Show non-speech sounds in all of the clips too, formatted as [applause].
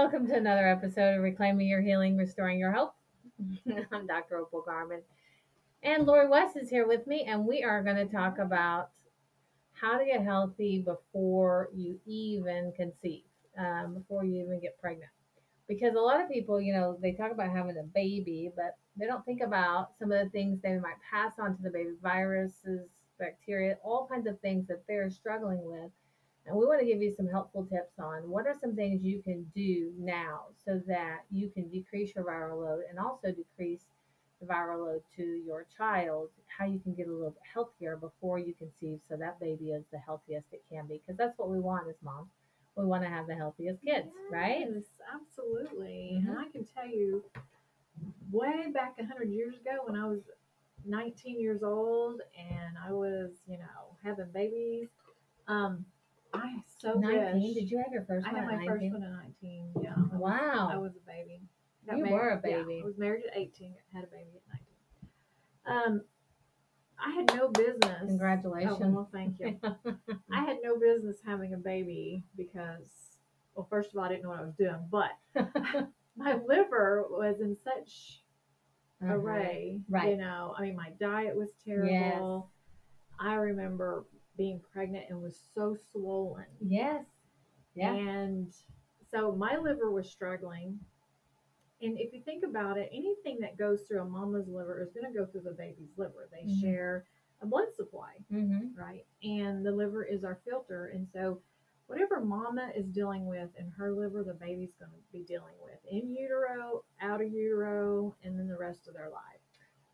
Welcome to another episode of Reclaiming Your Healing, Restoring Your Health. [laughs] I'm Dr. Opal Garman. And Lori West is here with me, and we are going to talk about how to get healthy before you even conceive, um, before you even get pregnant. Because a lot of people, you know, they talk about having a baby, but they don't think about some of the things they might pass on to the baby viruses, bacteria, all kinds of things that they're struggling with. And we want to give you some helpful tips on what are some things you can do now so that you can decrease your viral load and also decrease the viral load to your child, how you can get a little bit healthier before you conceive so that baby is the healthiest it can be. Because that's what we want as moms. We want to have the healthiest kids, yes, right? absolutely. Mhm. And I can tell you, way back a hundred years ago, when I was 19 years old and I was, you know, having babies, um, so 19. wish Did you have your first I one had at my 19? first one at 19. Yeah. I Wow. I was a baby. You were a yeah, baby. I was married at 18, had a baby at 19. Um, I had no business. Congratulations. Oh, well, thank you. [laughs] I had no business having a baby because, well, first of all, I didn't know what I was doing, but [laughs] my liver was in such Uh-huh. array. Right. You know, I mean, my diet was terrible. I remember being pregnant and was so swollen. Yes. Yeah. And so my liver was struggling. And if you think about it, anything that goes through a mama's liver is going to go through the baby's liver. They Mhm. share a blood supply, Mm-hmm. right? And the liver is our filter. And so whatever mama is dealing with in her liver, the baby's going to be dealing with in utero, out of utero, and then the rest of their life.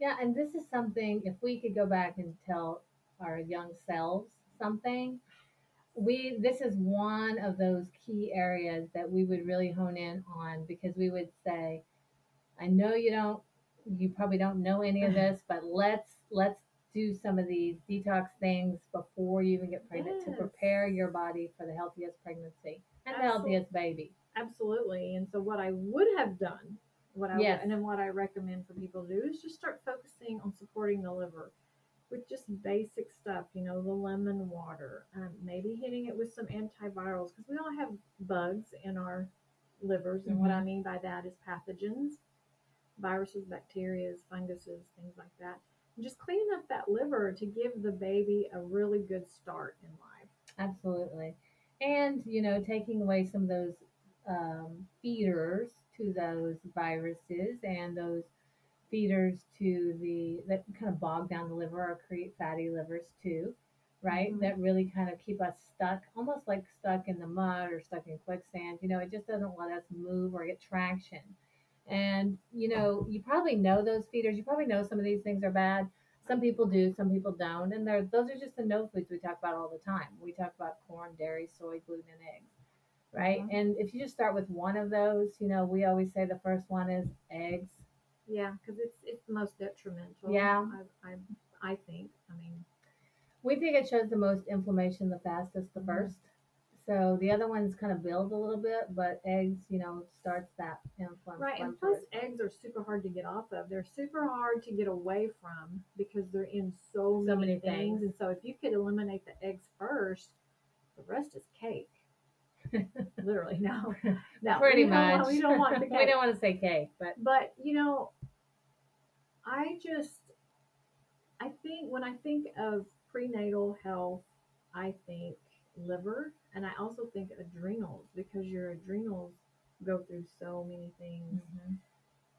Yeah, and this is something, if we could go back and tell our young selves something, we this is one of those key areas that we would really hone in on because we would say, I know you don't you probably don't know any of [laughs] this, but let's let's do some of these detox things before you even get pregnant to prepare your body for the healthiest pregnancy and the healthiest baby. Absolutely. And so what I would have done, what I Yes. and then what I recommend for people to do is just start focusing on supporting the liver with just basic stuff, you know, the lemon water, um, maybe hitting it with some antivirals because we all have bugs in our livers, and what I mean by that is pathogens, viruses, bacteria, funguses, things like that. And just cleaning up that liver to give the baby a really good start in life. Absolutely. And, you know, taking away some of those um, feeders to those viruses and those feeders to the, that kind of bog down the liver or create fatty livers too, right? Mhm. That really kind of keep us stuck, almost like stuck in the mud or stuck in quicksand. You know, it just doesn't let us move or get traction. And, you know, you probably know those feeders. You probably know some of these things are bad. Some people do, some people don't. And they're, those are just the no foods we talk about all the time. We talk about corn, dairy, soy, gluten, and eggs, right? Mhm. And if you just start with one of those, you know, we always say the first one is eggs. Yeah, because it's it's the most detrimental. Yeah. I, I I think. I mean, We think it shows the most inflammation the fastest, the Mhm. first. So the other ones kind of build a little bit, but eggs, you know, starts that inflammation. right. And plus, eggs are super hard to get off of. They're super hard to get away from because they're in so, So many, many things. things. And so, if you could eliminate the eggs first, the rest is cake. [laughs] Literally, no, [laughs] no. Pretty we don't want- much. we don't want the [laughs] we don't want to say cake, but But you know, I just I think when I think of prenatal health, I think liver and I also think adrenals because your adrenals go through so many things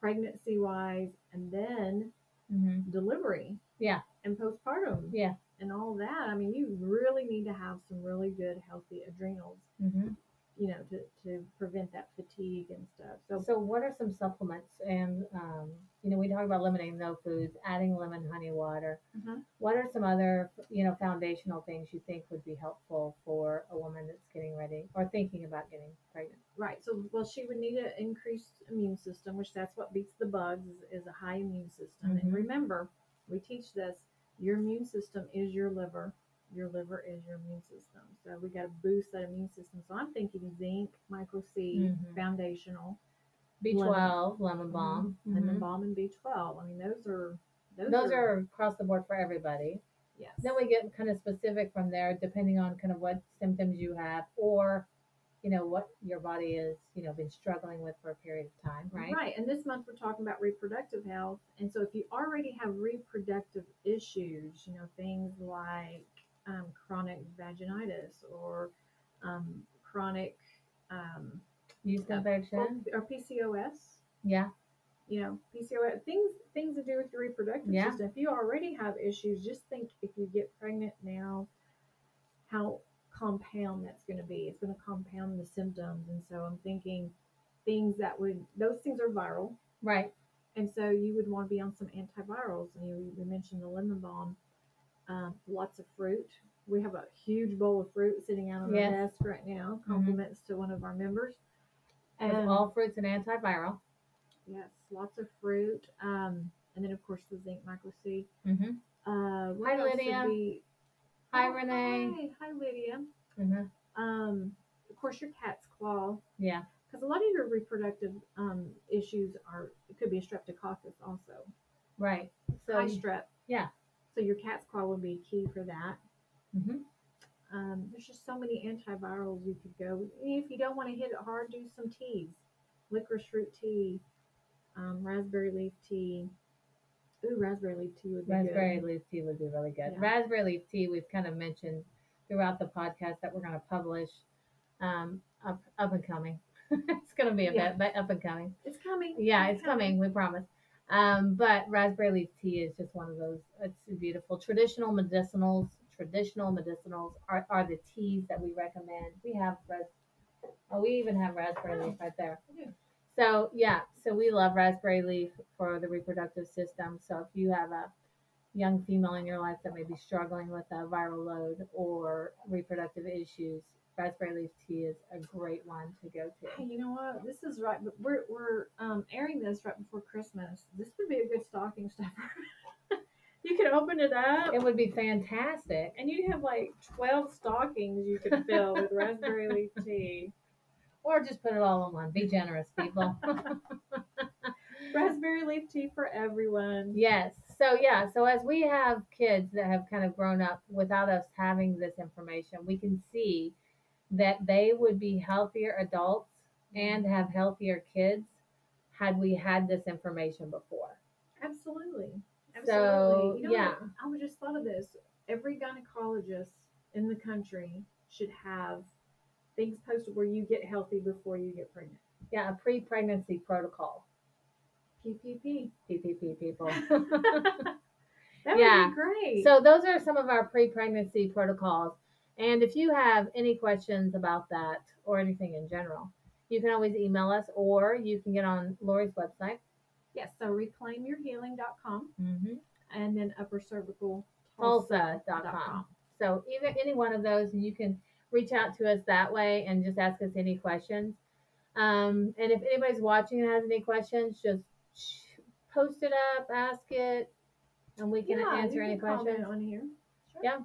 pregnancy wise and then Mhm. delivery. Yeah. And postpartum. Yeah. And all that. I mean, you really need to have some really good healthy adrenals, Mhm. You know, to, to prevent that fatigue and stuff. So So, what are some supplements? And um, you know, we talk about eliminating no foods, adding lemon honey water. Mhm. What are some other, you know, foundational things you think would be helpful for a woman that's getting ready or thinking about getting pregnant? Right. So, well, she would need an increased immune system, which that's what beats the bugs is, is a high immune system. Mhm. And remember, we teach this: your immune system is your liver. Your liver is your immune system. So we got to boost that immune system. So I'm thinking zinc, micro C, Mhm. foundational, B12, lemon balm. lemon Mhm. balm, and B12. I mean, those are those, Those are across the board for everybody. yes. Then we get kind of specific from there, depending on kind of what symptoms you have or you know, what your body is, you know, been struggling with for a period of time, right? Right. And this month we're talking about reproductive health. And so if you already have reproductive issues, you know, things like um, chronic vaginitis or um, chronic um, Yeast infection. or PCOS, Yeah. you know, PCOS, things things to do with your reproductive Yeah. system. If you already have issues, just think if you get pregnant now, how compound that's going to be. It's going to compound the symptoms. And so I'm thinking things that would, those things are viral. Right. And so you would want to be on some antivirals. And you, you mentioned the lemon balm, um, lots of fruit. We have a huge bowl of fruit sitting out on Yes. the desk right now, compliments to one of our members. And all fruits and antiviral. yes, lots of fruit. Um, and then of course the zinc micro C. Mm-hmm. Uh, Hi, Lydia. be- Hi, Oh, Renee. Hi, hi Lydia. Mm-hmm. Um, of course your cat's claw. Yeah. Because a lot of your reproductive um, issues are, it could be a streptococcus also. Right. So, high strep. yeah. So your cat's claw would be key for that. hmm Um, there's just so many antivirals you could go. If you don't want to hit it hard, do some teas, licorice root tea, um, raspberry leaf tea. Ooh, raspberry leaf tea would be raspberry good. leaf tea would be really good. Yeah. Raspberry leaf tea, we've kind of mentioned throughout the podcast that we're going to publish um, up, up and coming. [laughs] it's going to be a Yeah. bit, but up and coming. It's coming. Yeah, it's coming. We promise. Um, but raspberry leaf tea is just one of those. It's beautiful. Traditional medicinals. Traditional medicinals are, are the teas that we recommend. We have ras- oh, we even have raspberry leaf right there. So yeah, so we love raspberry leaf for the reproductive system. So if you have a young female in your life that may be struggling with a viral load or reproductive issues, raspberry leaf tea is a great one to go Hey, to. you know what? This is right, but we're we're um, airing this right before Christmas. This would be a good stocking stuffer. [laughs] you could open it up, It would be fantastic. and you'd have like twelve stockings you could fill with [laughs] raspberry leaf tea. Or just put it all in one. Be generous, people. [laughs] Raspberry leaf tea for everyone. yes. So yeah, so as we have kids that have kind of grown up without us having this information, we can see that they would be healthier adults and have healthier kids had we had this information before. Absolutely. So, Absolutely. you know yeah. what? I was just thought of this. Every gynecologist in the country should have things posted where you get healthy before you get pregnant. Yeah, a pre-pregnancy protocol. PPP. PPP people. [laughs] [laughs] That Yeah. would be great. So those are some of our pre-pregnancy protocols. And if you have any questions about that or anything in general, you can always email us or you can get on Lori's website. yes, so reclaimyourhealing.com Mm-hmm. and then upper cervical Tulsa.com. So either any one of those, and you can reach out to us that way and just ask us any questions. Um, and if anybody's watching and has any questions, just post it up, ask it, and we can Yeah, answer any can questions. on here. Sure. Yeah.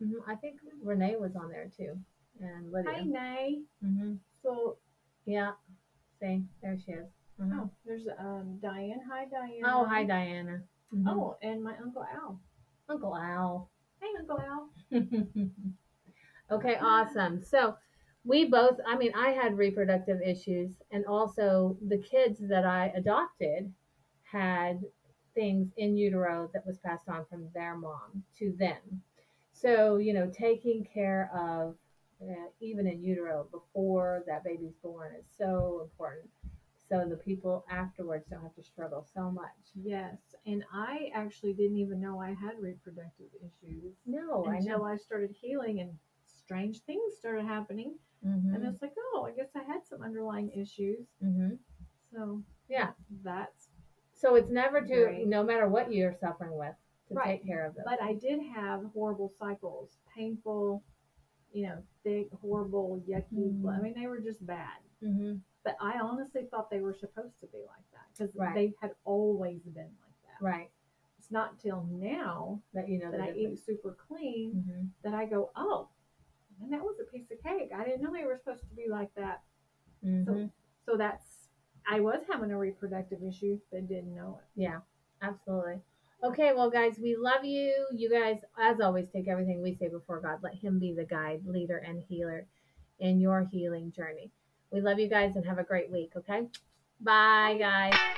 Hmm I think Renee was on there too, and Lydia. Hi, Nay. hmm So, Yeah. See, there she is. Mhm. oh, there's um Diane. Hi, Diane. Oh, hi, Diana. Mhm. Oh, and my Uncle Al. Uncle Al. Hey, Uncle Al. [laughs] okay, awesome. So we both, I mean, I had reproductive issues, and also the kids that I adopted had things in utero that was passed on from their mom to them. So, you know, taking care of uh, even in utero before that baby's born is so important. So the people afterwards don't have to struggle so much. Yes, and I actually didn't even know I had reproductive issues No, I until know. I started healing and strange things started happening. Mhm. And it's like, oh, I guess I had some underlying issues. Mhm. So Yeah. that's So it's never to, Right. no matter what you're suffering with, to Right. take care of them. but I did have horrible cycles, painful, you know, thick, horrible, yucky. Mhm. I mean, they were just bad. hmm But I honestly thought they were supposed to be like that because Right. they had always been like that. Right. It's not till now That you know that I difference. eat super clean hmm that I go, oh, and that was a piece of cake. I didn't know they were supposed to be like that. hmm So that's, I was having a reproductive issue, but didn't know it. Yeah, absolutely. Okay, well, guys, we love you. You guys, as always, take everything we say before God. Let Him be the guide, leader, and healer. in your healing journey. We love you guys and have a great week, okay? Bye, guys.